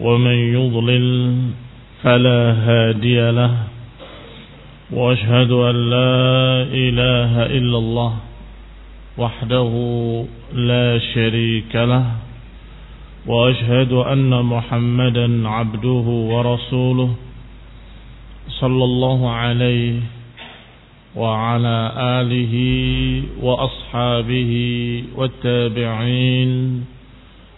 ومن يضلل فلا هادي له وأشهد أن لا إله إلا الله وحده لا شريك له وأشهد أن محمدا عبده ورسوله صلى الله عليه وعلى آله وأصحابه والتابعين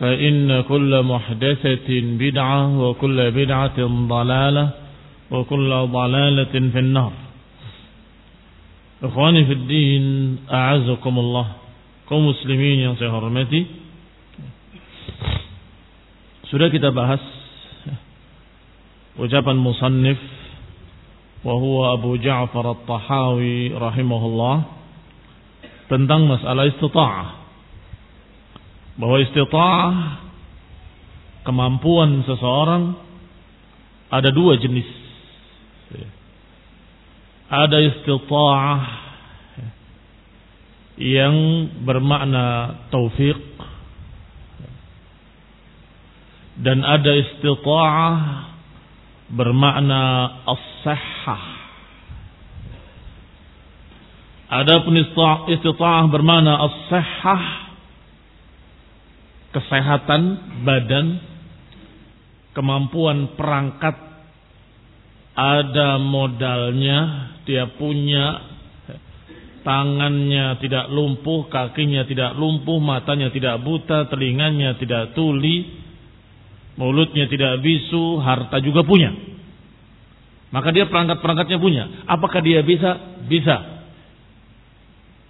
فإن كل محدثة بدعة وكل بدعة ضلالة وكل ضلالة في النار. إخواني في الدين أعزكم الله. كمسلمين يا حرمتي؟ سورة كتاب أحس وجابا المصنف وهو أبو جعفر الطحاوي رحمه الله tentang masalah استطاعه bahwa istita'ah kemampuan seseorang ada dua jenis. Ada istita'ah yang bermakna taufik dan ada istita'ah bermakna as-sahhah. Adapun istita'ah bermakna as-sahhah kesehatan badan, kemampuan perangkat, ada modalnya, dia punya tangannya tidak lumpuh, kakinya tidak lumpuh, matanya tidak buta, telinganya tidak tuli, mulutnya tidak bisu, harta juga punya. Maka dia perangkat-perangkatnya punya. Apakah dia bisa? Bisa.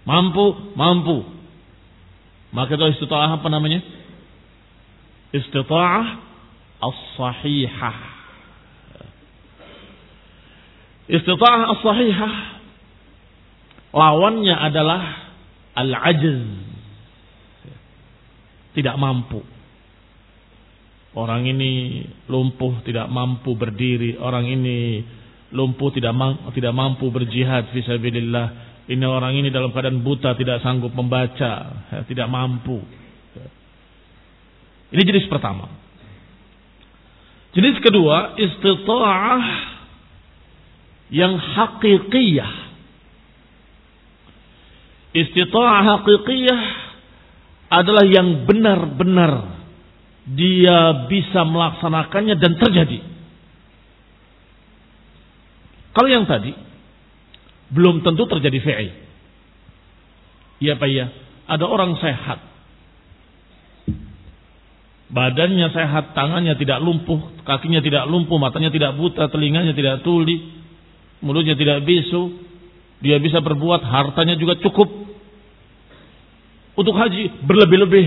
Mampu? Mampu. Maka itu istita'ah apa namanya? Istita'ah as-sahihah. Istita'ah as-sahihah lawannya adalah al-ajz. Tidak mampu. Orang ini lumpuh tidak mampu berdiri, orang ini lumpuh tidak mampu, tidak mampu berjihad fisabilillah. Ini orang ini dalam keadaan buta tidak sanggup membaca, tidak mampu. Ini jenis pertama. Jenis kedua, istita'ah yang hakikiyah. Istita'ah hakikiyah adalah yang benar-benar dia bisa melaksanakannya dan terjadi. Kalau yang tadi belum tentu terjadi fi'il. Iya Pak ya. Ada orang sehat Badannya sehat, tangannya tidak lumpuh, kakinya tidak lumpuh, matanya tidak buta, telinganya tidak tuli. mulutnya tidak bisu, dia bisa berbuat, hartanya juga cukup. Untuk haji berlebih-lebih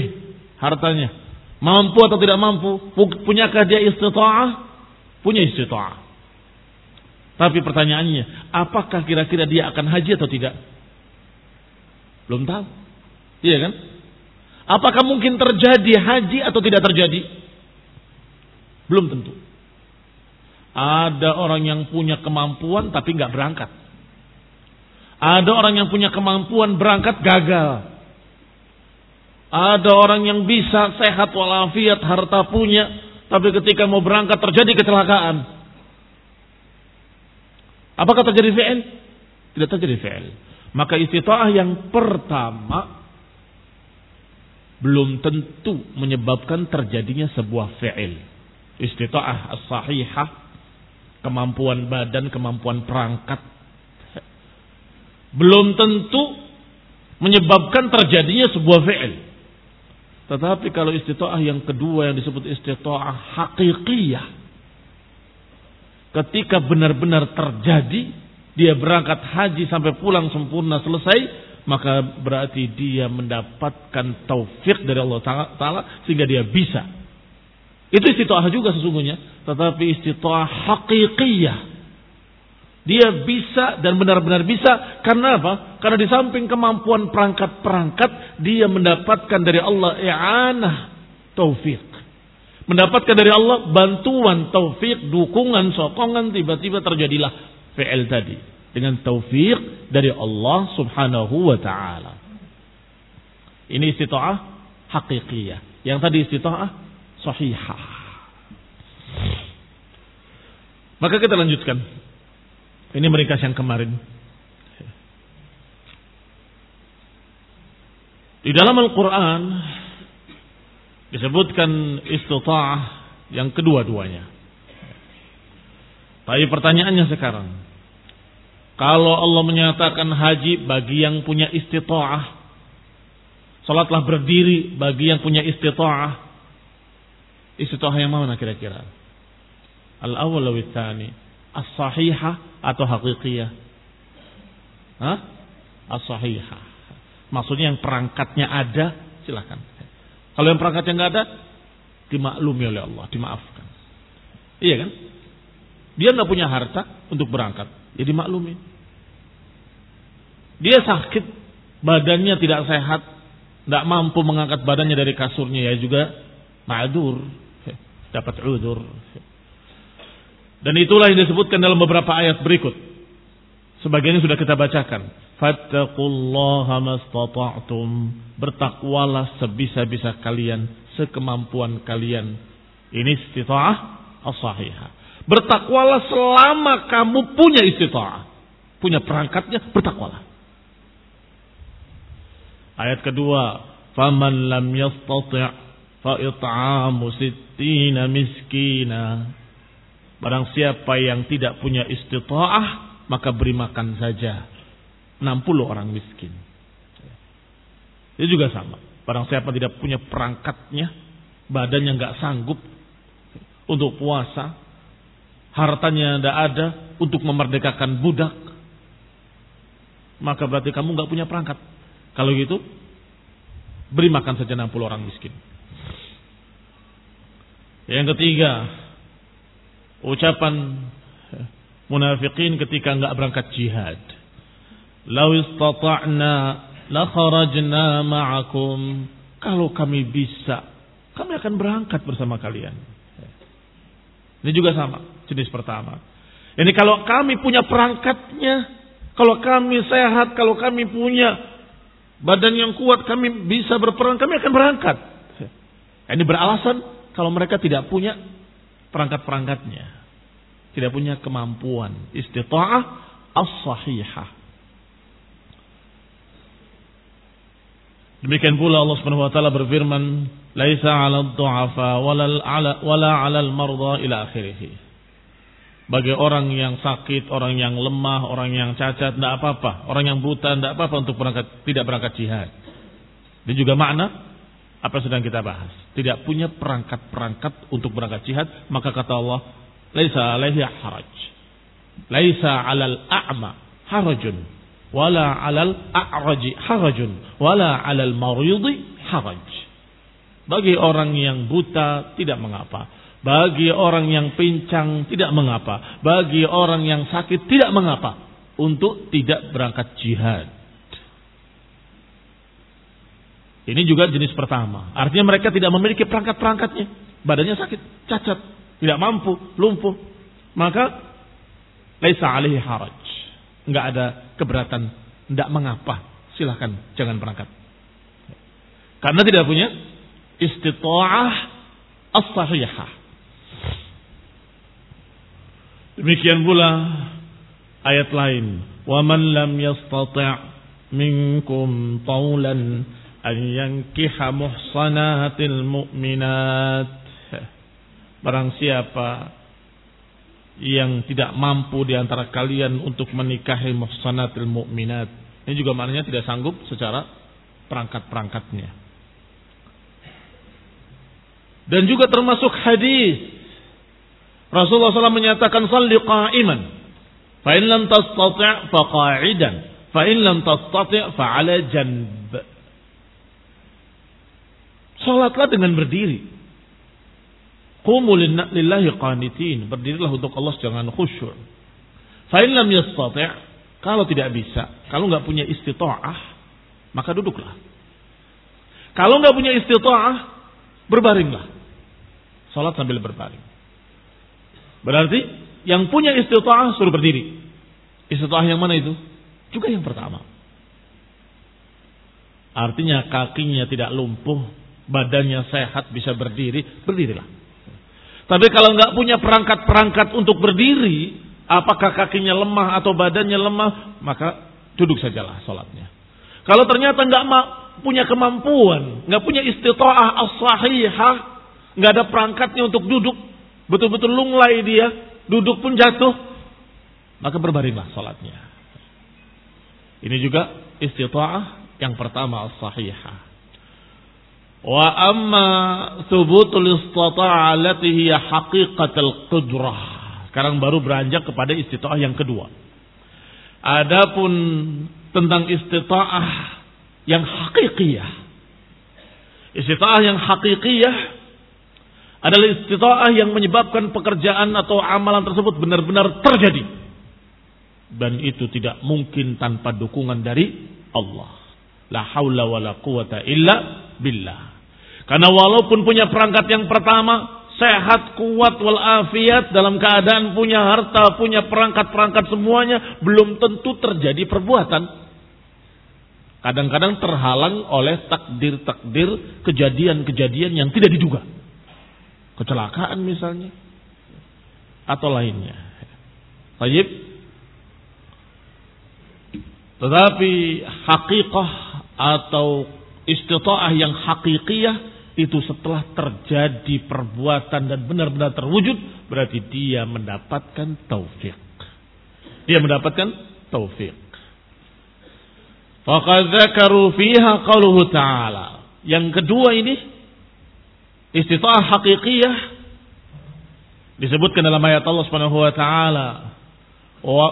hartanya. Mampu atau tidak mampu? Punyakah dia istita'ah? Punya istita'ah. Tapi pertanyaannya, apakah kira-kira dia akan haji atau tidak? Belum tahu. Iya kan? Apakah mungkin terjadi haji atau tidak terjadi? Belum tentu. Ada orang yang punya kemampuan tapi nggak berangkat. Ada orang yang punya kemampuan berangkat gagal. Ada orang yang bisa sehat walafiat, harta punya, tapi ketika mau berangkat terjadi kecelakaan. Apakah terjadi fi'il? Tidak terjadi fi'il. Maka istita'ah yang pertama belum tentu menyebabkan terjadinya sebuah fi'il. Istita'ah as-sahihah, kemampuan badan, kemampuan perangkat. Belum tentu menyebabkan terjadinya sebuah fi'il. Tetapi kalau istita'ah yang kedua yang disebut istita'ah hakikiyah. Ketika benar-benar terjadi, dia berangkat haji sampai pulang sempurna selesai, maka berarti dia mendapatkan taufik dari Allah Ta'ala sehingga dia bisa. Itu istita'ah juga sesungguhnya. Tetapi istita'ah hakikiyah. Dia bisa dan benar-benar bisa karena apa? Karena di samping kemampuan perangkat-perangkat, dia mendapatkan dari Allah i'anah taufik. Mendapatkan dari Allah bantuan taufik, dukungan, sokongan, tiba-tiba terjadilah fi'il tadi dengan taufik dari Allah Subhanahu wa taala. Ini istita'ah hakikiyah. Yang tadi istita'ah sahihah. Maka kita lanjutkan. Ini mereka yang kemarin. Di dalam Al-Quran disebutkan istita'ah yang kedua-duanya. Tapi pertanyaannya sekarang, kalau Allah menyatakan haji bagi yang punya istita'ah, salatlah berdiri bagi yang punya istita'ah, istita'ah yang mana kira-kira? Al-awwal As-sahihah atau hakikiyah? Hah? As-sahihah. Maksudnya yang perangkatnya ada, silahkan. Kalau yang perangkatnya nggak ada, dimaklumi oleh Allah, dimaafkan. Iya kan? Dia nggak punya harta untuk berangkat, ya dimaklumi. Dia sakit, badannya tidak sehat, tidak mampu mengangkat badannya dari kasurnya, ya juga ma'adur, dapat udur. Dan itulah yang disebutkan dalam beberapa ayat berikut. Sebagiannya sudah kita bacakan. Fattaqullaha mastata'tum. Bertakwalah sebisa-bisa kalian, sekemampuan kalian. Ini istita'ah as-sahihah. Bertakwalah selama kamu punya istita'ah. Punya perangkatnya, bertakwalah. Ayat kedua, faman lam yastati' fa it'amu sittina miskina Barang siapa yang tidak punya istita'ah, maka beri makan saja. 60 orang miskin. Itu juga sama. Barang siapa tidak punya perangkatnya, badannya nggak sanggup untuk puasa, hartanya tidak ada untuk memerdekakan budak, maka berarti kamu nggak punya perangkat. Kalau gitu, beri makan saja 60 orang miskin. Yang ketiga, ucapan munafikin ketika enggak berangkat jihad. Lau istata'na la kharajna ma'akum. Kalau kami bisa, kami akan berangkat bersama kalian. Ini juga sama, jenis pertama. Ini kalau kami punya perangkatnya, kalau kami sehat, kalau kami punya badan yang kuat, kami bisa berperang, kami akan berangkat. Ini beralasan kalau mereka tidak punya perangkat-perangkatnya. Tidak punya kemampuan istita'ah as-sahihah. Demikian pula Allah Subhanahu wa taala berfirman, "Laisa 'alal du'afa wala 'ala wala 'alal ila akhirih." Bagi orang yang sakit, orang yang lemah, orang yang cacat, tidak apa-apa. Orang yang buta, tidak apa-apa untuk berangkat, tidak berangkat jihad. Ini juga makna apa yang sedang kita bahas. Tidak punya perangkat-perangkat untuk berangkat jihad, maka kata Allah, "Laisa alaihi haraj." Laisa 'alal a'ma harajun wala 'alal a'raji harajun wala 'alal maridi haraj. Bagi orang yang buta tidak mengapa. Bagi orang yang pincang tidak mengapa. Bagi orang yang sakit tidak mengapa. Untuk tidak berangkat jihad. Ini juga jenis pertama. Artinya mereka tidak memiliki perangkat-perangkatnya. Badannya sakit, cacat, tidak mampu, lumpuh. Maka laisa alaihi haraj. Enggak ada keberatan, tidak mengapa. Silahkan, jangan berangkat. Karena tidak punya istita'ah as-sahihah. Demikian pula ayat lain, "Wa man lam yastati' minkum taulan an yankiha muhsanatil mu'minat." Barang siapa yang tidak mampu di antara kalian untuk menikahi muhsanatil mu'minat. Ini juga maknanya tidak sanggup secara perangkat-perangkatnya. Dan juga termasuk hadis Rasulullah SAW menyatakan salli qa'iman. Fa in lam tastati' fa qa'idan. Fa in lam tastati' fa 'ala janb. Salatlah dengan berdiri. Qumu lillahi qanitin. Berdirilah untuk Allah jangan khusyuk. Fa in lam yastati' kalau tidak bisa, kalau nggak punya istita'ah, maka duduklah. Kalau nggak punya istita'ah, berbaringlah. Salat sambil berbaring. Berarti yang punya istita'ah suruh berdiri. Istita'ah yang mana itu? Juga yang pertama. Artinya kakinya tidak lumpuh, badannya sehat, bisa berdiri, berdirilah. Tapi kalau nggak punya perangkat-perangkat untuk berdiri, apakah kakinya lemah atau badannya lemah, maka duduk sajalah sholatnya. Kalau ternyata nggak punya kemampuan, nggak punya istita'ah as-sahihah, nggak ada perangkatnya untuk duduk, betul-betul lunglai dia, duduk pun jatuh, maka berbaringlah salatnya. Ini juga istita'ah yang pertama as-sahihah. Wa amma thubutul istita'ah allati hiya haqiqatul qudrah. Sekarang baru beranjak kepada istita'ah yang kedua. Adapun tentang istita'ah yang hakikiyah. Istita'ah yang hakikiyah adalah istita'ah yang menyebabkan pekerjaan atau amalan tersebut benar-benar terjadi. Dan itu tidak mungkin tanpa dukungan dari Allah. La haula wa la quwata illa billah. Karena walaupun punya perangkat yang pertama, sehat, kuat, walafiat, dalam keadaan punya harta, punya perangkat-perangkat semuanya, belum tentu terjadi perbuatan. Kadang-kadang terhalang oleh takdir-takdir kejadian-kejadian yang tidak diduga. Kecelakaan misalnya. Atau lainnya. Baik. Tetapi hakikah atau istita'ah yang hakikiyah itu setelah terjadi perbuatan dan benar-benar terwujud berarti dia mendapatkan taufik. Dia mendapatkan taufik. Faqad fiha. Yang kedua ini istita'ah hakikiyah disebutkan dalam ayat Allah Subhanahu wa taala wa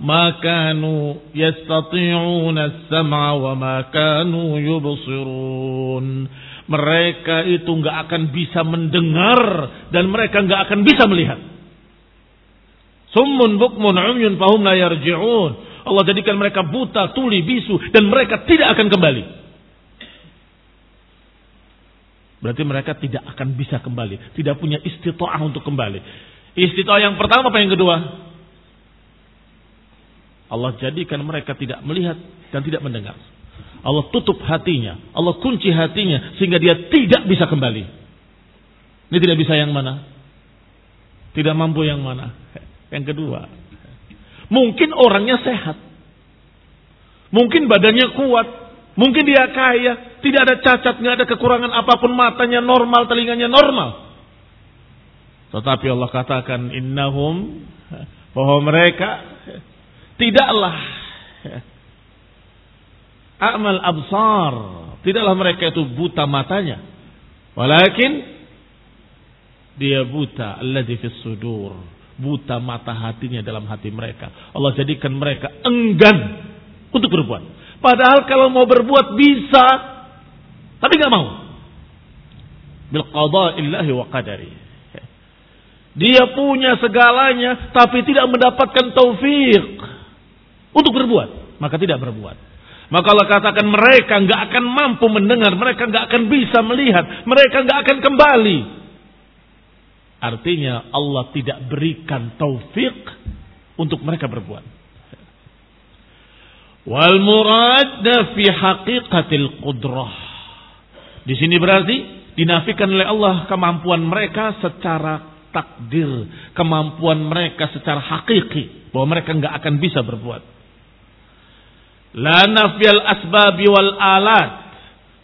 ma kanu yastati'una as-sam'a wa ma kanu yubsirun. Mereka itu enggak akan bisa mendengar dan mereka enggak akan bisa melihat. Summun bukmun umyun fahum la yarji'un. Allah jadikan mereka buta, tuli, bisu dan mereka tidak akan kembali Berarti mereka tidak akan bisa kembali. Tidak punya istitoah untuk kembali. Istitoah yang pertama apa yang kedua? Allah jadikan mereka tidak melihat dan tidak mendengar. Allah tutup hatinya. Allah kunci hatinya. Sehingga dia tidak bisa kembali. Ini tidak bisa yang mana? Tidak mampu yang mana? Yang kedua. Mungkin orangnya sehat. Mungkin badannya kuat. Mungkin dia kaya, tidak ada cacat, nggak ada kekurangan apa pun, matanya normal, telinganya normal. Tetapi Allah katakan innahum bahwa mereka tidaklah amal absar, tidaklah mereka itu buta matanya. Walakin dia buta alladzi fis sudur, Buta mata hatinya dalam hati mereka. Allah jadikan mereka enggan untuk berbuat. Padahal kalau mau berbuat bisa, tapi nggak mau. Bil illahi wa qadari. Dia punya segalanya, tapi tidak mendapatkan taufik untuk berbuat, maka tidak berbuat. Maka Allah katakan mereka nggak akan mampu mendengar, mereka nggak akan bisa melihat, mereka nggak akan kembali. Artinya Allah tidak berikan taufik untuk mereka berbuat. Wal murad fi haqiqatil qudrah. Di sini berarti dinafikan oleh Allah kemampuan mereka secara takdir, kemampuan mereka secara hakiki bahwa mereka nggak akan bisa berbuat. La nafyal asbabi wal alat.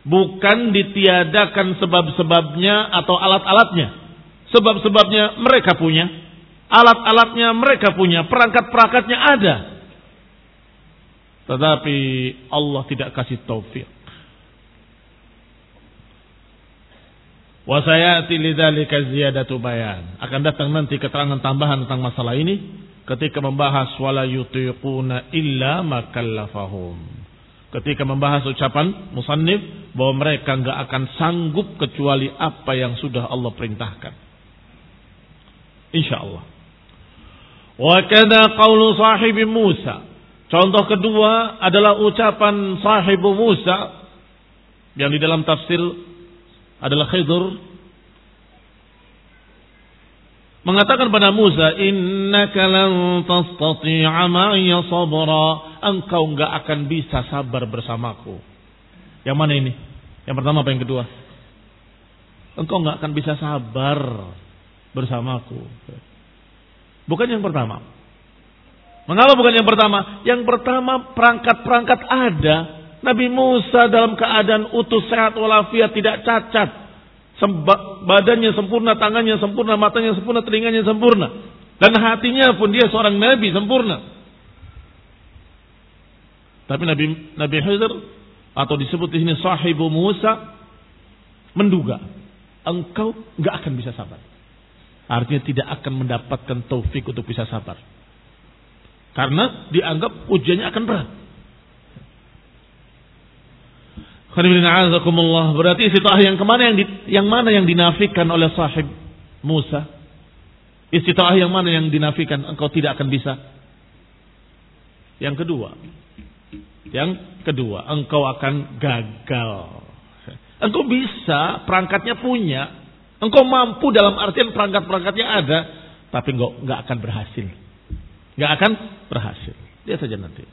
Bukan ditiadakan sebab-sebabnya atau alat-alatnya. Sebab-sebabnya mereka punya. Alat-alatnya mereka punya. Perangkat-perangkatnya ada. Tetapi Allah tidak kasih taufik. Wasayati lidzalika ziyadatu bayan. Akan datang nanti keterangan tambahan tentang masalah ini ketika membahas wala yutiquna illa makallafahum. Ketika membahas ucapan musannif bahwa mereka enggak akan sanggup kecuali apa yang sudah Allah perintahkan. Insyaallah. Wa kada qaulu sahibi Musa. Contoh kedua adalah ucapan sahibu Musa yang di dalam tafsir adalah Khidir mengatakan pada Musa, "Innaka lan tastati'a ma'iya sabra." Engkau enggak akan bisa sabar bersamaku. Yang mana ini? Yang pertama apa yang kedua? Engkau enggak akan bisa sabar bersamaku. Bukan yang pertama. Mengapa bukan yang pertama? Yang pertama perangkat-perangkat ada. Nabi Musa dalam keadaan utuh sehat walafiat tidak cacat badannya sempurna, tangannya sempurna, matanya sempurna, telinganya sempurna. Dan hatinya pun dia seorang nabi sempurna. Tapi Nabi Nabi Khidir atau disebut di sini sahibu Musa menduga engkau nggak akan bisa sabar. Artinya tidak akan mendapatkan taufik untuk bisa sabar. Karena dianggap ujiannya akan berat. Berarti istita'ah yang ke mana yang di, yang mana yang dinafikan oleh sahib Musa? Istita'ah yang mana yang dinafikan engkau tidak akan bisa? Yang kedua. Yang kedua, engkau akan gagal. Engkau bisa, perangkatnya punya. Engkau mampu dalam artian perangkat-perangkatnya ada, tapi engkau nggak akan berhasil. Nggak akan berhasil. Lihat saja nanti.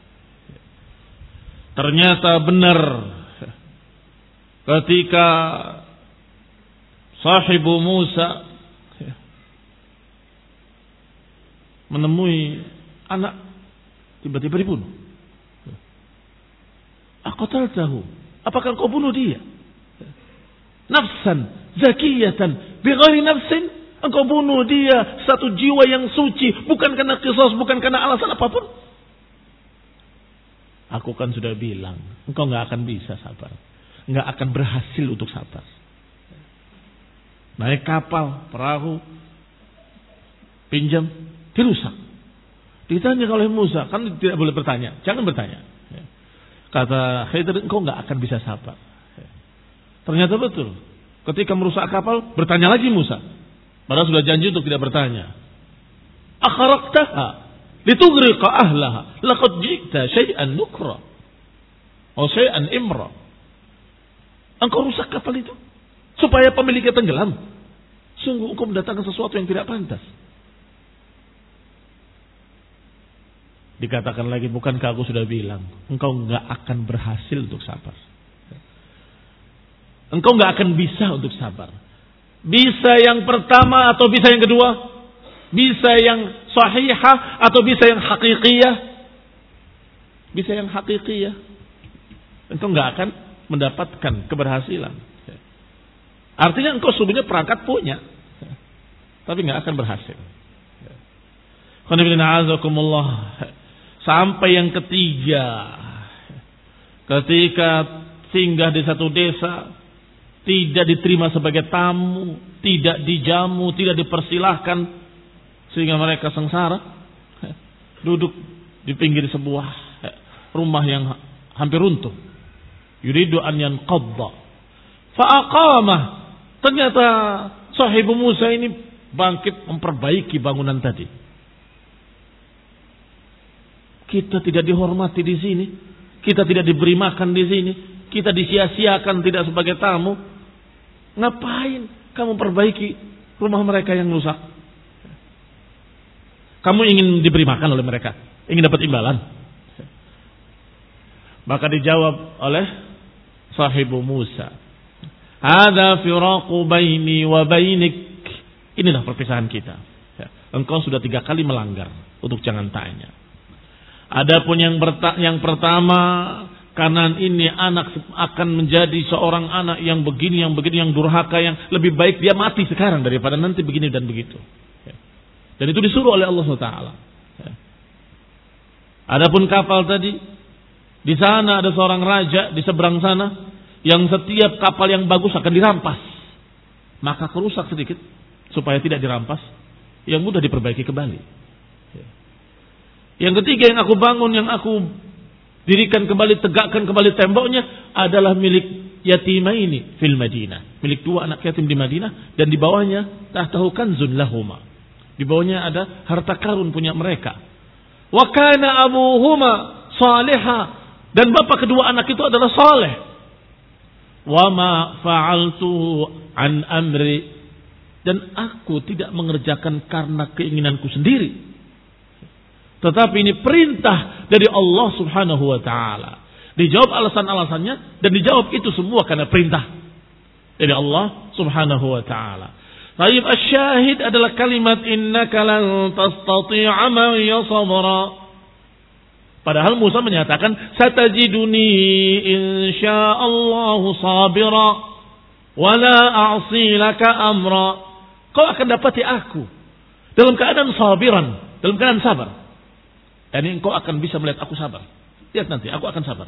Ternyata benar ketika sahibu Musa menemui anak tiba-tiba dibunuh. Aku tahu. Apakah kau bunuh dia? Nafsan zakiyatan bighairi nafsin engkau bunuh dia satu jiwa yang suci bukan karena kisos bukan karena alasan apa pun. Aku kan sudah bilang engkau nggak akan bisa sabar nggak akan berhasil untuk sabar. Naik kapal, perahu, pinjam, dirusak. Ditanya oleh Musa, kan tidak boleh bertanya, jangan bertanya. Kata Khidir, engkau nggak akan bisa sabar. Ternyata betul. Ketika merusak kapal, bertanya lagi Musa. Padahal sudah janji untuk tidak bertanya. Akharaktaha litugriqa ahlaha laqad jikta syai'an nukra. atau syai'an imra. Engkau rusak kapal itu. Supaya pemiliknya tenggelam. Sungguh engkau mendatangkan sesuatu yang tidak pantas. Dikatakan lagi, bukankah aku sudah bilang, engkau nggak akan berhasil untuk sabar. Engkau nggak akan bisa untuk sabar. Bisa yang pertama atau bisa yang kedua? Bisa yang sahihah atau bisa yang hakikiyah? Bisa yang hakikiyah. Engkau nggak akan mendapatkan keberhasilan. Artinya engkau sebenarnya perangkat punya, tapi nggak akan berhasil. Sampai yang ketiga, ketika singgah di satu desa, tidak diterima sebagai tamu, tidak dijamu, tidak dipersilahkan, sehingga mereka sengsara duduk di pinggir sebuah rumah yang hampir runtuh. Yuridu an yanqadda. Fa'aqamah. Ternyata sahibu Musa ini bangkit memperbaiki bangunan tadi. Kita tidak dihormati di sini. Kita tidak diberi makan di sini. Kita disia-siakan tidak sebagai tamu. Ngapain kamu perbaiki rumah mereka yang rusak? Kamu ingin diberi makan oleh mereka? Ingin dapat imbalan? Maka dijawab oleh sahibu Musa. Ada firaqu baini wa bainik. Inilah perpisahan kita. Engkau sudah tiga kali melanggar. Untuk jangan tanya. Adapun yang, yang pertama karena ini anak akan menjadi seorang anak yang begini, yang begini, yang durhaka, yang lebih baik dia mati sekarang daripada nanti begini dan begitu. Dan itu disuruh oleh Allah SWT. Adapun kapal tadi, di sana ada seorang raja di seberang sana yang setiap kapal yang bagus akan dirampas. Maka kerusak sedikit supaya tidak dirampas, yang mudah diperbaiki kembali. Yang ketiga yang aku bangun, yang aku dirikan kembali, tegakkan kembali temboknya adalah milik yatima ini fil Madinah. Milik dua anak yatim di Madinah dan di bawahnya tahtahu kanzun lahuma. Di bawahnya ada harta karun punya mereka. Wa kana abuhuma salihah dan bapak kedua anak itu adalah saleh. Wa ma fa'altu an amri dan aku tidak mengerjakan karena keinginanku sendiri tetapi ini perintah dari Allah Subhanahu wa taala. Dijawab alasan-alasannya dan dijawab itu semua karena perintah dari Allah Subhanahu wa taala. Taib asyahid adalah kalimat innaka lan tastati'a ma sabra. Padahal Musa menyatakan satajiduni insyaallah sabira wala a'si laka amra. Kau akan dapati aku dalam keadaan sabiran, dalam keadaan sabar. Dan engkau akan bisa melihat aku sabar. Lihat nanti, aku akan sabar.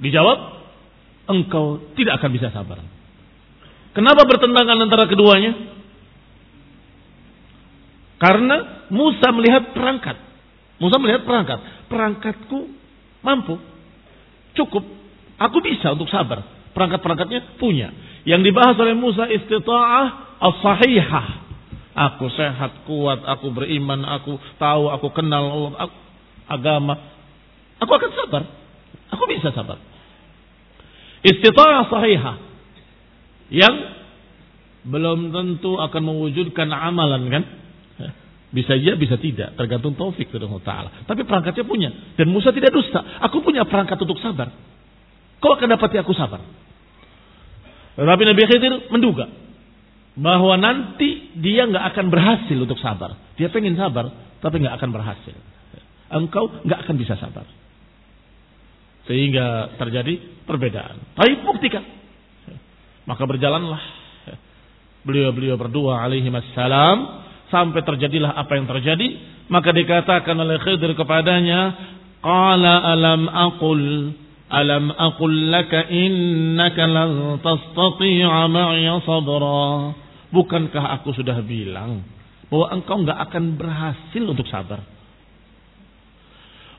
Dijawab, engkau tidak akan bisa sabar. Kenapa bertentangan antara keduanya? Karena Musa melihat perangkat. Musa melihat perangkat. Perangkatku mampu. Cukup. Aku bisa untuk sabar. Perangkat-perangkatnya punya. Yang dibahas oleh Musa istita'ah as-sahihah. Aku sehat, kuat, aku beriman, aku tahu, aku kenal Allah, aku, agama. Aku akan sabar. Aku bisa sabar. Istita'ah sahihah. Yang belum tentu akan mewujudkan amalan kan. Bisa iya, bisa tidak. Tergantung taufik dari Allah Ta'ala. Tapi perangkatnya punya. Dan Musa tidak dusta. Aku punya perangkat untuk sabar. Kau akan dapati aku sabar. Tetapi Nabi Khidir menduga bahwa nanti dia nggak akan berhasil untuk sabar. Dia pengen sabar, tapi nggak akan berhasil. Engkau nggak akan bisa sabar. Sehingga terjadi perbedaan. Tapi buktikan. Maka berjalanlah beliau-beliau berdua alaihi wassalam sampai terjadilah apa yang terjadi. Maka dikatakan oleh Khidir kepadanya, Qala alam aqul Alam aqul laka innaka lan tastati'a ma'iya sabra. Bukankah aku sudah bilang bahwa engkau enggak akan berhasil untuk sabar?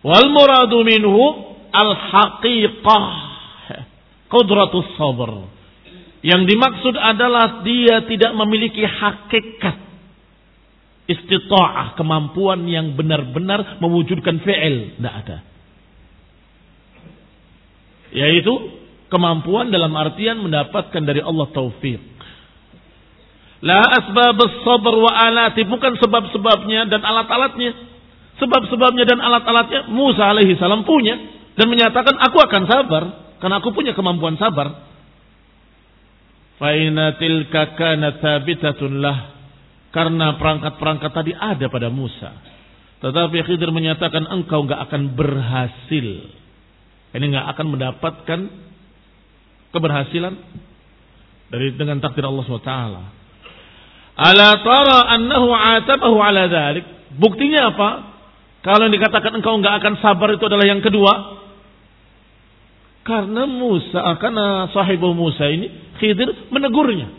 Wal muradu minhu al haqiqah qudratus sabr. Yang dimaksud adalah dia tidak memiliki hakikat istita'ah, kemampuan yang benar-benar mewujudkan fi'il, tidak ada. Yaitu kemampuan dalam artian mendapatkan dari Allah taufik. La asbab sabr wa alati bukan sebab-sebabnya dan alat-alatnya. Sebab-sebabnya dan alat-alatnya Musa alaihi salam punya dan menyatakan aku akan sabar karena aku punya kemampuan sabar. Faina tilka kanat thabitatun lah karena perangkat-perangkat tadi ada pada Musa. Tetapi Khidir menyatakan engkau enggak akan berhasil ini nggak akan mendapatkan keberhasilan dari dengan takdir Allah SWT. Ala tara annahu atabahu ala dhalik. Buktinya apa? Kalau yang dikatakan engkau nggak akan sabar itu adalah yang kedua. Karena Musa, karena sahibu Musa ini Khidir menegurnya.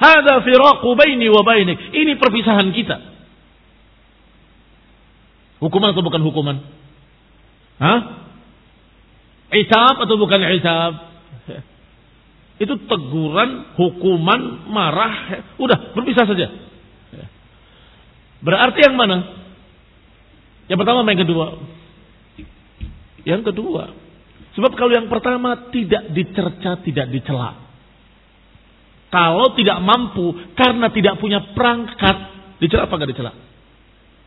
Hada firaqu baini wa bainik. Ini perpisahan kita. Hukuman atau bukan hukuman? Hah? Isab atau bukan isab? Itu teguran, hukuman, marah. Udah, berpisah saja. Berarti yang mana? Yang pertama yang kedua? Yang kedua. Sebab kalau yang pertama tidak dicerca, tidak dicela. Kalau tidak mampu karena tidak punya perangkat, dicela apa enggak dicela?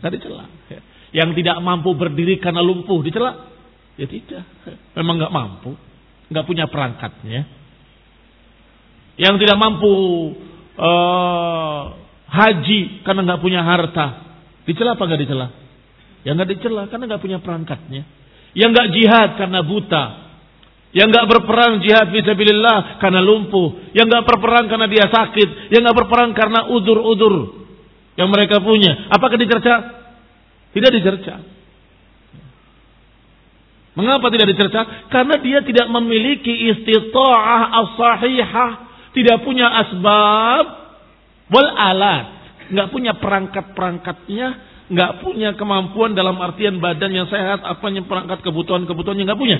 Enggak dicela. Yang tidak mampu berdiri karena lumpuh, dicela? Ya tidak. Memang enggak mampu, enggak punya perangkatnya. Yang tidak mampu uh, haji karena enggak punya harta, dicela apa enggak dicela? Yang enggak dicela karena enggak punya perangkatnya. Yang enggak jihad karena buta, yang nggak berperang jihad fisabilillah karena lumpuh, yang nggak berperang karena dia sakit, yang nggak berperang karena udur-udur yang mereka punya. Apakah dicerca? Tidak dicerca. Mengapa tidak dicerca? Karena dia tidak memiliki istita'ah as-sahihah, tidak punya asbab wal alat, nggak punya perangkat-perangkatnya, nggak punya kemampuan dalam artian badan yang sehat, apanya perangkat kebutuhan-kebutuhannya nggak punya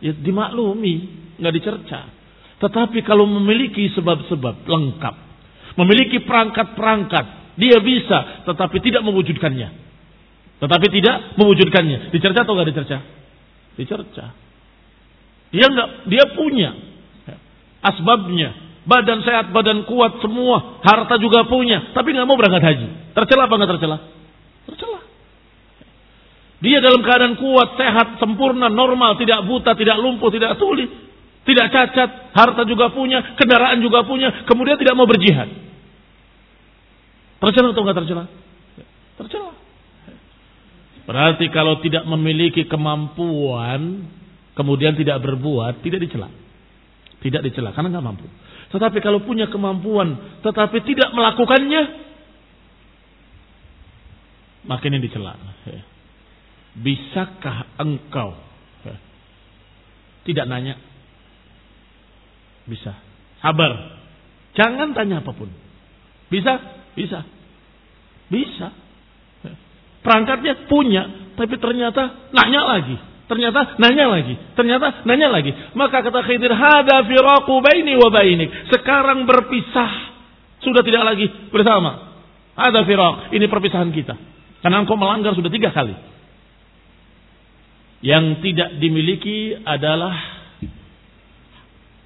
ya dimaklumi, nggak dicerca. Tetapi kalau memiliki sebab-sebab lengkap, memiliki perangkat-perangkat, dia bisa, tetapi tidak mewujudkannya. Tetapi tidak mewujudkannya. Dicerca atau nggak dicerca? Dicerca. Dia nggak, dia punya asbabnya, badan sehat, badan kuat semua, harta juga punya, tapi nggak mau berangkat haji. Tercela apa nggak tercela? Tercela. Dia dalam keadaan kuat, sehat, sempurna, normal, tidak buta, tidak lumpuh, tidak tuli, tidak cacat, harta juga punya, kendaraan juga punya, kemudian tidak mau berjihad. Tercela atau enggak tercela? Tercela. Berarti kalau tidak memiliki kemampuan, kemudian tidak berbuat, tidak dicela. Tidak dicela karena nggak mampu. Tetapi kalau punya kemampuan, tetapi tidak melakukannya, makin ini dicela. Bisakah engkau? Tidak nanya. Bisa. Sabar. Jangan tanya apa pun. Bisa? Bisa. Bisa. Perangkatnya punya, tapi ternyata nanya lagi. Ternyata nanya lagi. Ternyata nanya lagi. Maka kata Khidir, hada firaku baini wa bainik. Sekarang berpisah. Sudah tidak lagi bersama. Ada firak. Ini perpisahan kita. Karena engkau melanggar sudah tiga kali. Yang tidak dimiliki adalah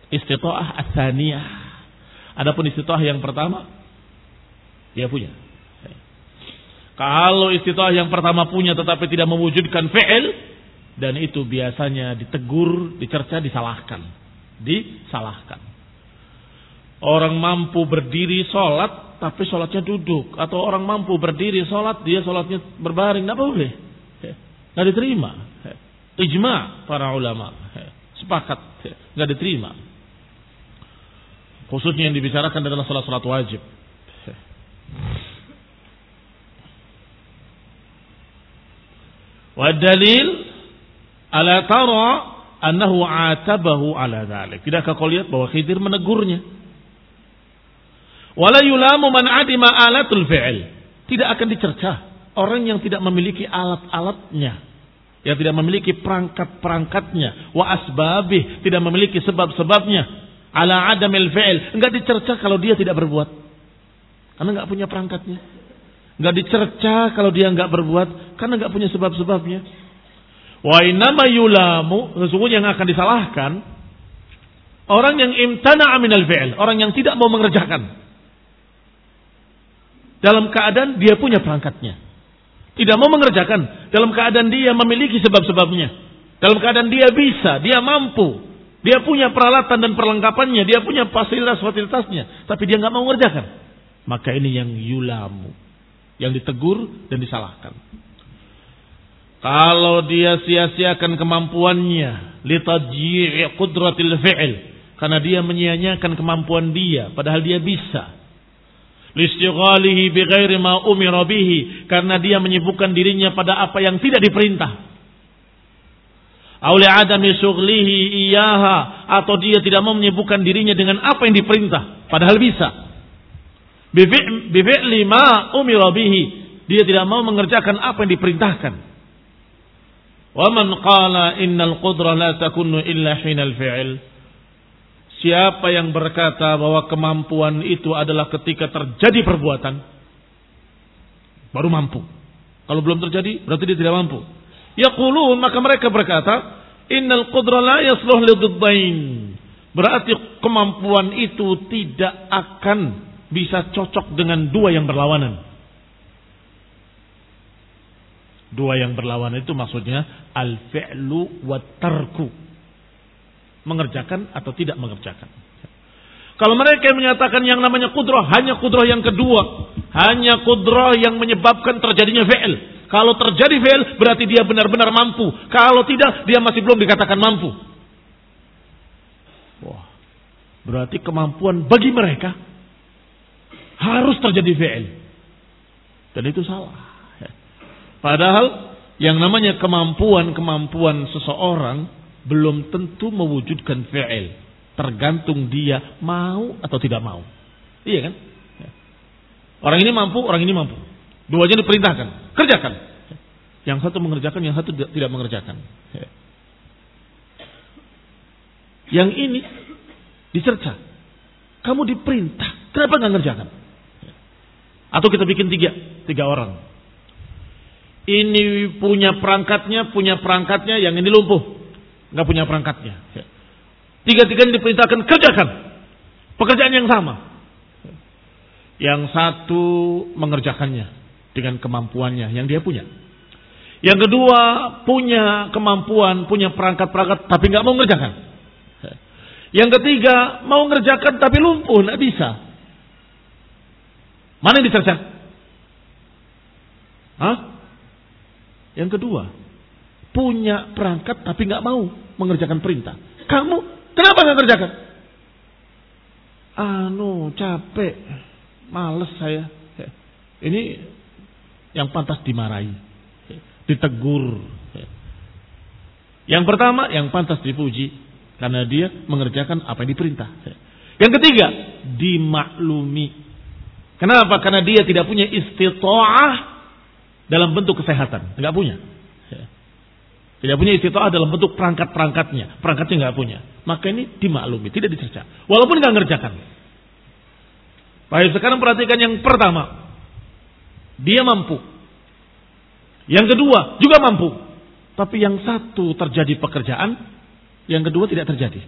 istita'ah asaniyah. Adapun istita'ah yang pertama, dia punya. Kalau istita'ah yang pertama punya tetapi tidak mewujudkan fi'il, dan itu biasanya ditegur, dicerca, disalahkan. Disalahkan. Orang mampu berdiri sholat, tapi sholatnya duduk. Atau orang mampu berdiri sholat, dia sholatnya berbaring. Tidak boleh. Tidak diterima. Ijma para ulama. Sepakat. Nggak diterima. Khususnya yang dibicarakan adalah salat-salat wajib. Wa dalil ala tara annahu atabahu ala dhalik. Tidakkah kau lihat bahwa Khidir menegurnya? Wala yulamu man adima alatul fi'il. Tidak akan dicerca orang yang tidak memiliki alat-alatnya. Yang tidak memiliki perangkat-perangkatnya. Wa asbabih tidak memiliki sebab-sebabnya. Ala adamil fi'il. Enggak dicerca kalau dia tidak berbuat. Karena enggak punya perangkatnya. Enggak dicerca kalau dia enggak berbuat. Karena enggak punya sebab-sebabnya wa inama yulamu sesungguhnya yang akan disalahkan orang yang imtana aminal fi'il orang yang tidak mau mengerjakan dalam keadaan dia punya perangkatnya tidak mau mengerjakan dalam keadaan dia memiliki sebab-sebabnya. Dalam keadaan dia bisa, dia mampu. Dia punya peralatan dan perlengkapannya, dia punya fasilitas-fasilitasnya, tapi dia nggak mau mengerjakan. Maka ini yang yulamu, yang ditegur dan disalahkan. Kalau dia sia-siakan kemampuannya, litajii qudratil fi'il, karena dia menyia-nyiakan kemampuan dia, padahal dia bisa listighalihi bighairi ma umira bihi karena dia menyibukkan dirinya pada apa yang tidak diperintah auli adami syughlihi iyaha atau dia tidak mau menyibukkan dirinya dengan apa yang diperintah padahal bisa Bifi'li ma umira bihi. Dia tidak mau mengerjakan apa yang diperintahkan. Wa man qala innal qudrah la takunu illa hinal fi'il. Siapa yang berkata bahwa kemampuan itu adalah ketika terjadi perbuatan baru mampu. Kalau belum terjadi berarti dia tidak mampu. Yaqulun maka mereka berkata, innal qudrah la yasluh liddain. Berarti kemampuan itu tidak akan bisa cocok dengan dua yang berlawanan. Dua yang berlawanan itu maksudnya al-fi'lu wa tarku. Mengerjakan atau tidak mengerjakan. Kalau mereka yang menyatakan yang namanya kudrah, hanya kudrah yang kedua. Hanya kudrah yang menyebabkan terjadinya fi'il. Kalau terjadi fi'il, berarti dia benar-benar mampu. Kalau tidak, dia masih belum dikatakan mampu. Wah, berarti kemampuan bagi mereka harus terjadi fi'il. Dan itu salah. Padahal yang namanya kemampuan-kemampuan seseorang belum tentu mewujudkan fi'il. Tergantung dia mau atau tidak mau. Iya kan? Orang ini mampu, orang ini mampu. Duanya diperintahkan. Kerjakan. Yang satu mengerjakan, yang satu tidak mengerjakan. Yang ini dicerca. Kamu diperintah. Kenapa nggak ngerjakan? Atau kita bikin tiga, tiga orang. Ini punya perangkatnya, punya perangkatnya, yang ini lumpuh. Nggak punya perangkatnya. Tiga-tiganya diperintahkan kerjakan. Pekerjaan yang sama. Yang satu mengerjakannya dengan kemampuannya yang dia punya. Yang kedua punya kemampuan, punya perangkat-perangkat tapi nggak mau mengerjakan. Yang ketiga mau mengerjakan tapi lumpuh, nggak bisa. Mana yang dicerca? Hah? Yang kedua, punya perangkat tapi nggak mau mengerjakan perintah. Kamu kenapa nggak kerjakan? Anu capek, males saya. Ini yang pantas dimarahi, ditegur. Yang pertama, yang pantas dipuji karena dia mengerjakan apa yang diperintah. Yang ketiga, dimaklumi Kenapa? Karena dia tidak punya istita'ah dalam bentuk kesehatan. Tidak punya. Tidak punya istita'ah dalam bentuk perangkat-perangkatnya. Perangkatnya nggak punya. Maka ini dimaklumi, tidak dicerca. Walaupun nggak ngerjakan. Baik, sekarang perhatikan yang pertama. Dia mampu. Yang kedua juga mampu. Tapi yang satu terjadi pekerjaan, yang kedua tidak terjadi.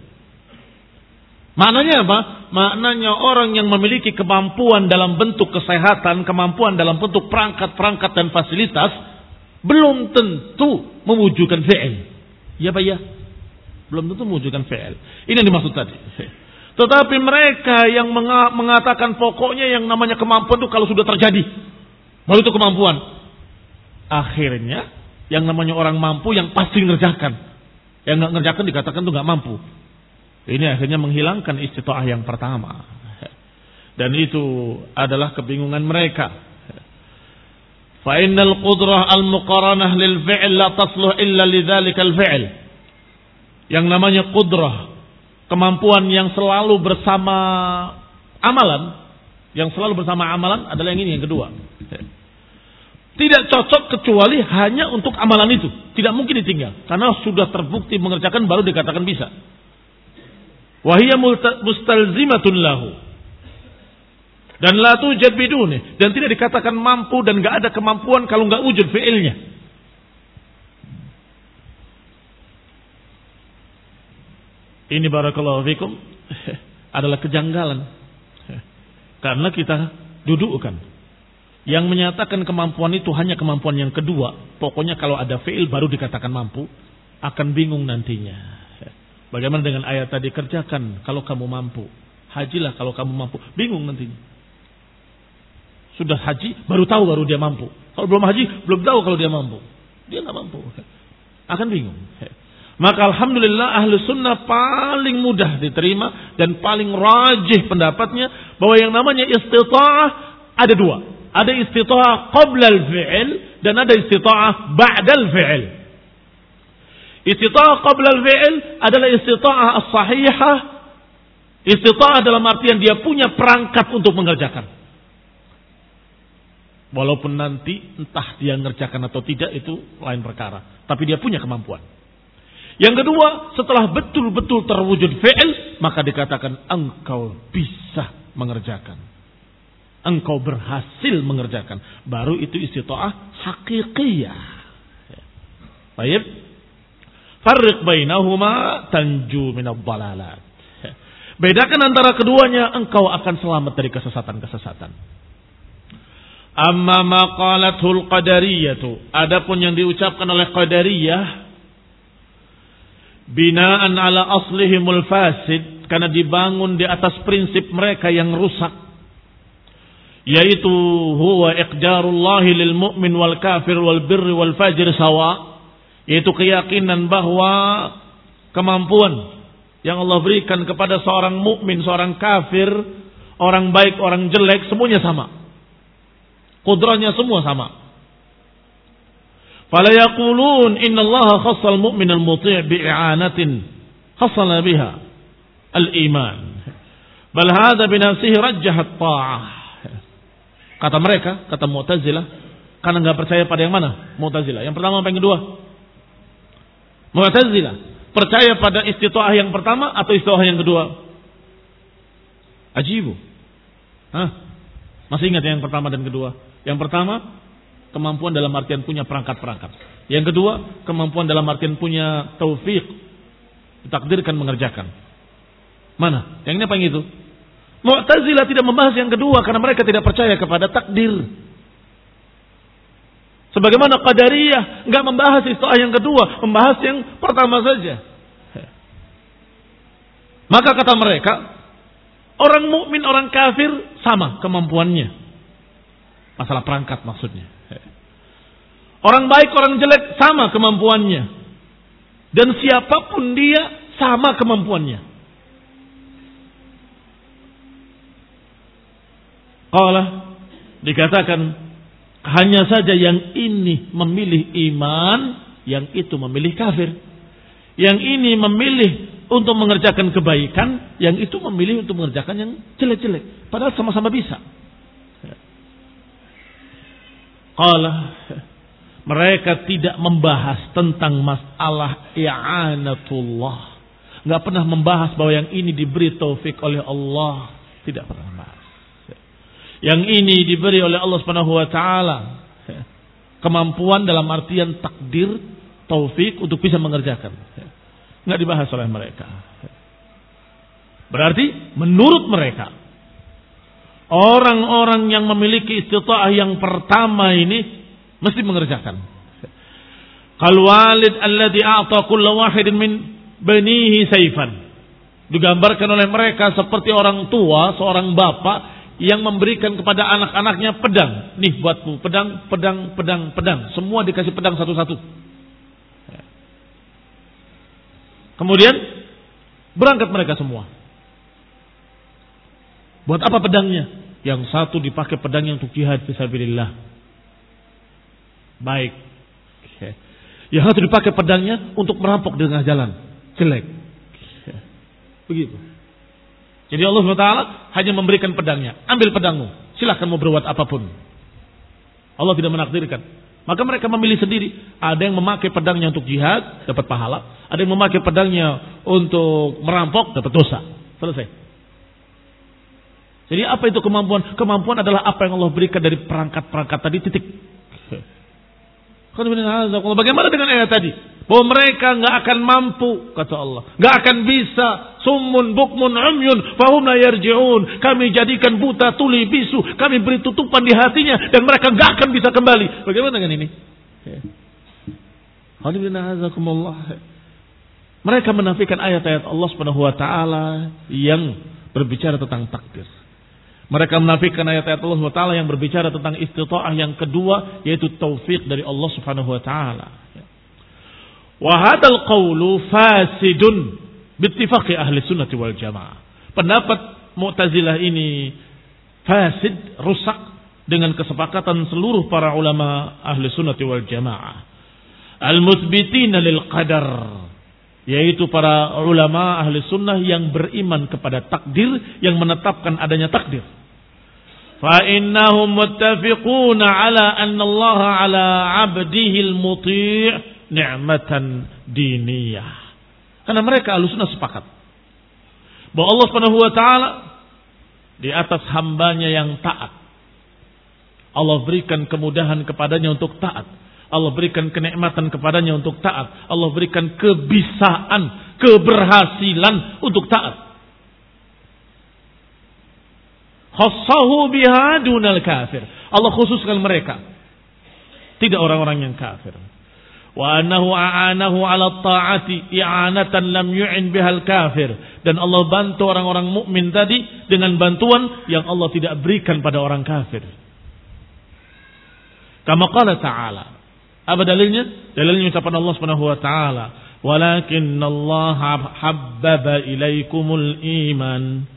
Maknanya apa? Maknanya orang yang memiliki kemampuan dalam bentuk kesehatan, kemampuan dalam bentuk perangkat-perangkat dan fasilitas, belum tentu mewujudkan fi'il. Ya Pak ya? Belum tentu mewujudkan fi'il. Ini yang dimaksud tadi. Tetapi mereka yang mengatakan pokoknya yang namanya kemampuan itu kalau sudah terjadi. Baru itu kemampuan. Akhirnya yang namanya orang mampu yang pasti ngerjakan. Yang nggak ngerjakan dikatakan itu nggak mampu. Ini akhirnya menghilangkan istita'ah yang pertama. Dan itu adalah kebingungan mereka. Fa'innal qudrah al-muqaranah lil fi'l la tasluh illa lidzalikal fi'l. Yang namanya qudrah, kemampuan yang selalu bersama amalan, yang selalu bersama amalan adalah yang ini yang kedua. Tidak cocok kecuali hanya untuk amalan itu. Tidak mungkin ditinggal. Karena sudah terbukti mengerjakan baru dikatakan bisa. Wahia mustalzimatun lahu. Dan la tujad biduni. Dan tidak dikatakan mampu dan gak ada kemampuan kalau gak wujud fi'ilnya. Ini barakallahu fikum adalah kejanggalan. Karena kita dudukkan. Yang menyatakan kemampuan itu hanya kemampuan yang kedua. Pokoknya kalau ada fi'il baru dikatakan mampu. Akan bingung nantinya. Bagaimana dengan ayat tadi kerjakan kalau kamu mampu. Hajilah kalau kamu mampu. Bingung nanti. Sudah haji baru tahu baru dia mampu. Kalau belum haji belum tahu kalau dia mampu. Dia nggak mampu. Akan bingung. Maka alhamdulillah ahlu sunnah paling mudah diterima dan paling rajih pendapatnya bahwa yang namanya istita'ah ada dua. Ada istita'ah qabla al-fi'il dan ada istita'ah ba'da al-fi'il. Istita'ah qabla al-fi'il adalah istita'ah as-sahihah. Istita'ah dalam artian dia punya perangkat untuk mengerjakan. Walaupun nanti entah dia ngerjakan atau tidak itu lain perkara. Tapi dia punya kemampuan. Yang kedua, setelah betul-betul terwujud fi'il, maka dikatakan engkau bisa mengerjakan. Engkau berhasil mengerjakan. Baru itu istita'ah hakikiyah. Baik. Farriq bainahuma tanju minad dalalat. Bedakan antara keduanya, engkau akan selamat dari kesesatan-kesesatan. Amma maqalatul qadariyatu. Adapun yang diucapkan oleh qadariyah binaan ala aslihimul fasid karena dibangun di atas prinsip mereka yang rusak yaitu huwa iqdarullah lil mu'min wal kafir wal birri wal fajir sawa yaitu keyakinan bahwa kemampuan yang Allah berikan kepada seorang mukmin, seorang kafir, orang baik, orang jelek semuanya sama Kudrahnya semua sama. Fala yaqulun inna Allah khassal mu'min al-muti' bi'anatin khassala biha al-iman. Bal hadha rajjah at-ta'ah. Kata mereka, kata Mu'tazilah, karena nggak percaya pada yang mana? Mu'tazilah. Yang pertama apa yang kedua? Mu'tazilah. Percaya pada istitoah yang pertama atau istitoah yang kedua? Ajibu. Hah? Masih ingat yang pertama dan kedua? Yang pertama, kemampuan dalam artian punya perangkat-perangkat. Yang kedua, kemampuan dalam artian punya taufik. Ditakdirkan mengerjakan. Mana? Yang ini apa yang itu? Mu'tazilah tidak membahas yang kedua karena mereka tidak percaya kepada takdir. Sebagaimana Qadariyah nggak membahas istilah yang kedua, membahas yang pertama saja. Maka kata mereka, orang mukmin, orang kafir sama kemampuannya. Masalah perangkat maksudnya. Orang baik, orang jelek sama kemampuannya. Dan siapa pun dia sama kemampuannya. Allah dikatakan hanya saja yang ini memilih iman, yang itu memilih kafir. Yang ini memilih untuk mengerjakan kebaikan, yang itu memilih untuk mengerjakan yang jelek-jelek. Padahal sama-sama bisa. Qala mereka tidak membahas tentang masalah i'anatullah. Enggak pernah membahas bahwa yang ini diberi taufik oleh Allah. Tidak pernah. Yang ini diberi oleh Allah Subhanahu wa taala. Kemampuan dalam artian takdir, taufik untuk bisa mengerjakan. Enggak dibahas oleh mereka. Berarti menurut mereka Orang-orang yang memiliki istita'ah yang pertama ini mesti mengerjakan. Kal walid alladhi a'ta kulla wahidin min banihi saifan. Digambarkan oleh mereka seperti orang tua, seorang bapak yang memberikan kepada anak-anaknya pedang. Nih buatmu, pedang, pedang, pedang, pedang. Semua dikasih pedang satu-satu. Kemudian berangkat mereka semua. Buat apa pedangnya? Yang satu dipakai pedangnya untuk jihad fisabilillah. Baik. Yang satu dipakai pedangnya untuk merampok di tengah jalan. Jelek. Begitu. Jadi Allah SWT hanya memberikan pedangnya. Ambil pedangmu. Silahkan mau berbuat apa pun. Allah tidak menakdirkan. Maka mereka memilih sendiri. Ada yang memakai pedangnya untuk jihad, dapat pahala. Ada yang memakai pedangnya untuk merampok, dapat dosa. Selesai. Jadi apa itu kemampuan? Kemampuan adalah apa yang Allah berikan dari perangkat-perangkat tadi titik. Bagaimana dengan ayat tadi? Bahwa mereka nggak akan mampu, kata Allah. nggak akan bisa. Sumun, bukmun, umyun, fahum yarji'un. Kami jadikan buta, tuli, bisu. Kami beri tutupan di hatinya. Dan mereka nggak akan bisa kembali. Bagaimana dengan ini? Mereka menafikan ayat-ayat Allah ta'ala yang berbicara tentang takdir. Mereka menafikan ayat-ayat Allah Taala yang berbicara tentang istita'ah yang kedua yaitu taufik dari Allah Subhanahu wa taala. Wa hadzal qawlu fasidun bittifaqi ahli sunnati wal jamaah. Pendapat Mu'tazilah ini fasid, rusak dengan kesepakatan seluruh para ulama ahli sunnati wal jamaah. Al-muthbitina lil qadar yaitu para ulama ahli sunnah yang beriman kepada takdir yang menetapkan adanya takdir فإنهم متفقون على أن الله على عبده المطيع نعمة دينية karena mereka alusuna sepakat bahwa Allah Subhanahu wa taala di atas hambanya yang taat Allah berikan kemudahan kepadanya untuk taat Allah berikan kenikmatan kepadanya untuk taat Allah berikan kebisaan keberhasilan untuk taat Khassahu biha dunal kafir. Allah khususkan mereka. Tidak orang-orang yang kafir. Wa annahu a'anahu ala ta'ati i'anatan lam yu'in bihal kafir. Dan Allah bantu orang-orang mukmin tadi dengan bantuan yang Allah tidak berikan pada orang kafir. Kama qala ta'ala. Apa dalilnya? Dalilnya ucapan Allah Subhanahu wa taala, "Walakin Allah habbaba ilaikumul iman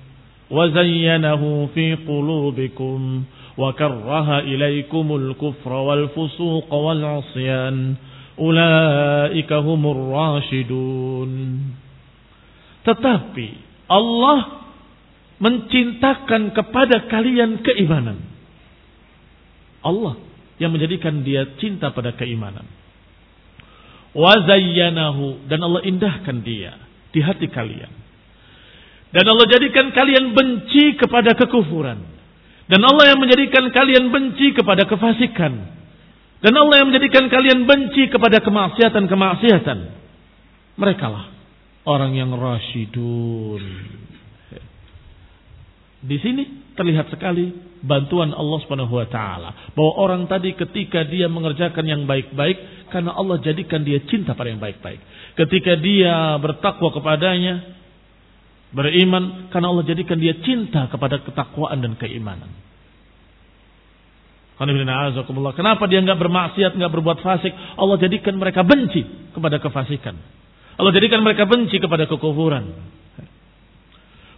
wa zayyanahu fi qulubikum wa karraha ilaikumul kufra wal fusuq wal 'isyan." Ulaika humur rasyidun. Tetapi Allah mencintakan kepada kalian keimanan. Allah yang menjadikan dia cinta pada keimanan. Wazayyanahu dan Allah indahkan dia di hati kalian. Dan Allah jadikan kalian benci kepada kekufuran. Dan Allah yang menjadikan kalian benci kepada kefasikan. Dan Allah yang menjadikan kalian benci kepada kemaksiatan-kemaksiatan. Mereka lah orang yang rasyidun. Di sini terlihat sekali bantuan Allah Subhanahu wa taala bahwa orang tadi ketika dia mengerjakan yang baik-baik karena Allah jadikan dia cinta pada yang baik-baik. Ketika dia bertakwa kepadanya, Beriman karena Allah jadikan dia cinta kepada ketakwaan dan keimanan. Kenapa dia nggak bermaksiat, nggak berbuat fasik? Allah jadikan mereka benci kepada kefasikan. Allah jadikan mereka benci kepada kekufuran.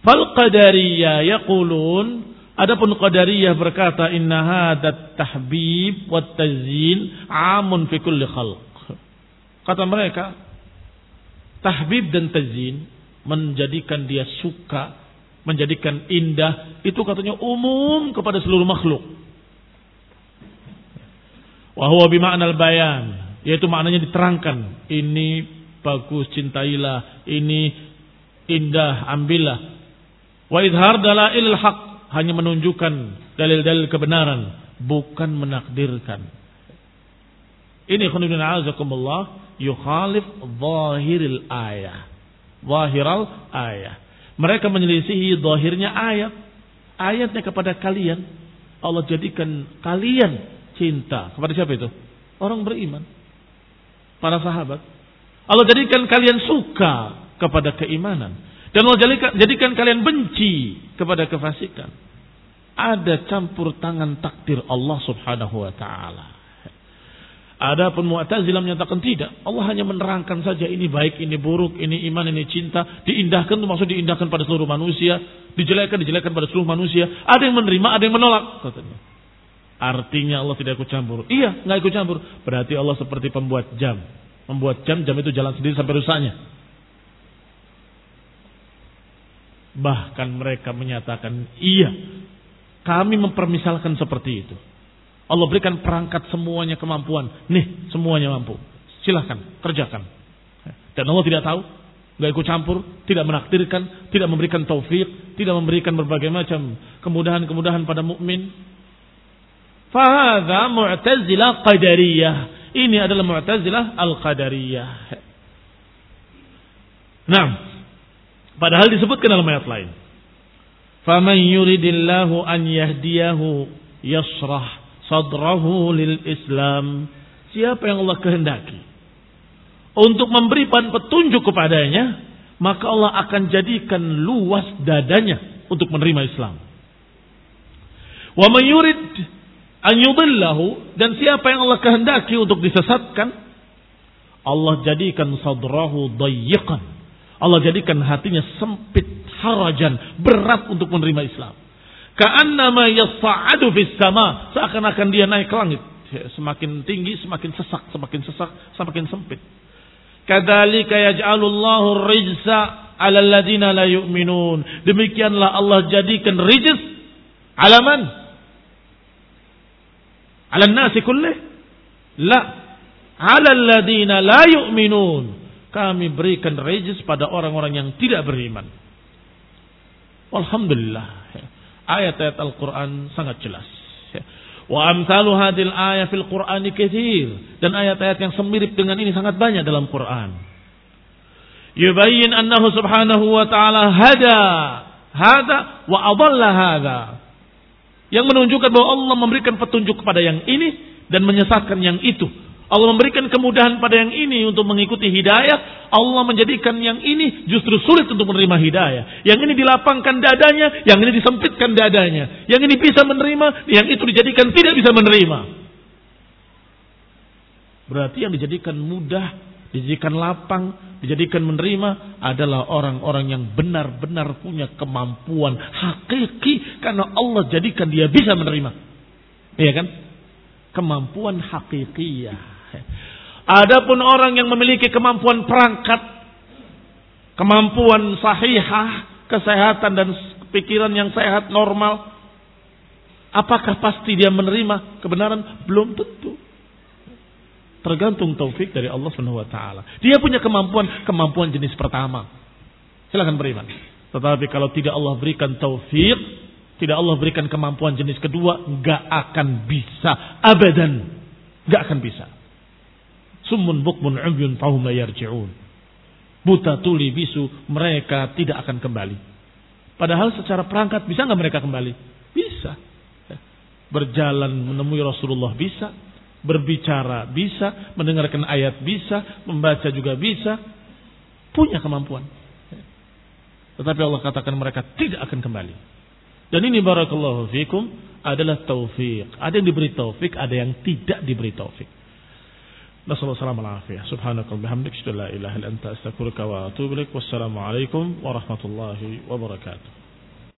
Fal qadariyah yaqulun Adapun qadariyah berkata inna hadat tahbib wa tazyin amun fi kulli khalq. Kata mereka tahbib dan tazyin menjadikan dia suka, menjadikan indah, itu katanya umum kepada seluruh makhluk. Wahwa bima'nal bayan, yaitu maknanya diterangkan. Ini bagus, cintailah. Ini indah, ambillah. Wa idhar dalail haq, hanya menunjukkan dalil-dalil kebenaran, bukan menakdirkan. Ini khunibin azakumullah yukhalif zahiril ayah Wahiral ayat. Mereka menyelisihi zahirnya ayat. Ayatnya kepada kalian. Allah jadikan kalian cinta. Kepada siapa itu? Orang beriman. Para sahabat. Allah jadikan kalian suka kepada keimanan. Dan Allah jadikan, kalian benci kepada kefasikan. Ada campur tangan takdir Allah subhanahu wa ta'ala. Adapun Mu'tazilah menyatakan tidak. Allah hanya menerangkan saja ini baik, ini buruk, ini iman, ini cinta. Diindahkan itu maksud diindahkan pada seluruh manusia. Dijelekkan, dijelekkan pada seluruh manusia. Ada yang menerima, ada yang menolak. Katanya. Artinya Allah tidak ikut campur. Iya, nggak ikut campur. Berarti Allah seperti pembuat jam. Membuat jam, jam itu jalan sendiri sampai rusaknya. Bahkan mereka menyatakan, iya, kami mempermisalkan seperti itu. Allah berikan perangkat semuanya kemampuan. Nih, semuanya mampu. Silahkan, kerjakan. Dan Allah tidak tahu, nggak ikut campur, tidak menakdirkan, tidak memberikan taufik, tidak memberikan berbagai macam kemudahan-kemudahan pada mukmin. Fahadha mu'tazilah qadariyah. Ini adalah mu'tazilah al-qadariyah. Nah, padahal disebutkan dalam ayat lain. Faman yuridillahu an yahdiyahu yasrah sadrahu lil Islam. Siapa yang Allah kehendaki untuk memberikan petunjuk kepadanya, maka Allah akan jadikan luas dadanya untuk menerima Islam. Wa man yurid an yudillahu dan siapa yang Allah kehendaki untuk disesatkan, Allah jadikan sadrahu dayyiqan. Allah jadikan hatinya sempit, harajan, berat untuk menerima Islam. Ka'annama yas'adu fis sama, seakan-akan dia naik ke langit. Ya, semakin tinggi, semakin sesak, semakin sesak, semakin sempit. Kadzalika yaj'alullahu rijsa 'alal ladina la yu'minun. Demikianlah Allah jadikan rijs alaman Ala nasi kullih? La. Ala alladina la yu'minun. Kami berikan rejis pada orang-orang yang tidak beriman. Alhamdulillah. Ayat-ayat Al-Quran sangat jelas. Wa amsalu hadil ayat fil Qur'ani kathir. Dan ayat-ayat yang semirip dengan ini sangat banyak dalam Quran. Yubayyin annahu subhanahu wa ta'ala hada. Hada wa adalla hada. Yang menunjukkan bahwa Allah memberikan petunjuk kepada yang ini dan menyesatkan yang itu. Allah memberikan kemudahan pada yang ini untuk mengikuti hidayah. Allah menjadikan yang ini justru sulit untuk menerima hidayah. Yang ini dilapangkan dadanya, yang ini disempitkan dadanya. Yang ini bisa menerima, yang itu dijadikan tidak bisa menerima. Berarti yang dijadikan mudah, dijadikan lapang, dijadikan menerima adalah orang-orang yang benar-benar punya kemampuan hakiki karena Allah jadikan dia bisa menerima. Iya kan? Kemampuan hakikiyah. Adapun orang yang memiliki kemampuan perangkat, kemampuan sahihah, kesehatan dan pikiran yang sehat normal, apakah pasti dia menerima kebenaran? Belum tentu. Tergantung taufik dari Allah Subhanahu wa taala. Dia punya kemampuan kemampuan jenis pertama. Silakan beriman. Tetapi kalau tidak Allah berikan taufik, tidak Allah berikan kemampuan jenis kedua, nggak akan bisa abadan. nggak akan bisa. Summun bukmun umyun fahum la yarji'un. Buta tuli bisu mereka tidak akan kembali. Padahal secara perangkat bisa nggak mereka kembali? Bisa. Berjalan menemui Rasulullah bisa, berbicara bisa, mendengarkan ayat bisa, membaca juga bisa, punya kemampuan. Tetapi Allah katakan mereka tidak akan kembali. Dan ini barakallahu fikum adalah taufik. Ada yang diberi taufik, ada yang tidak diberi taufik. نسأل الله السلامة والعافية. سبحانك وبحمدك أشهد أن لا إله إلا أنت أستغفرك وأتوب إليك والسلام عليكم ورحمة الله وبركاته.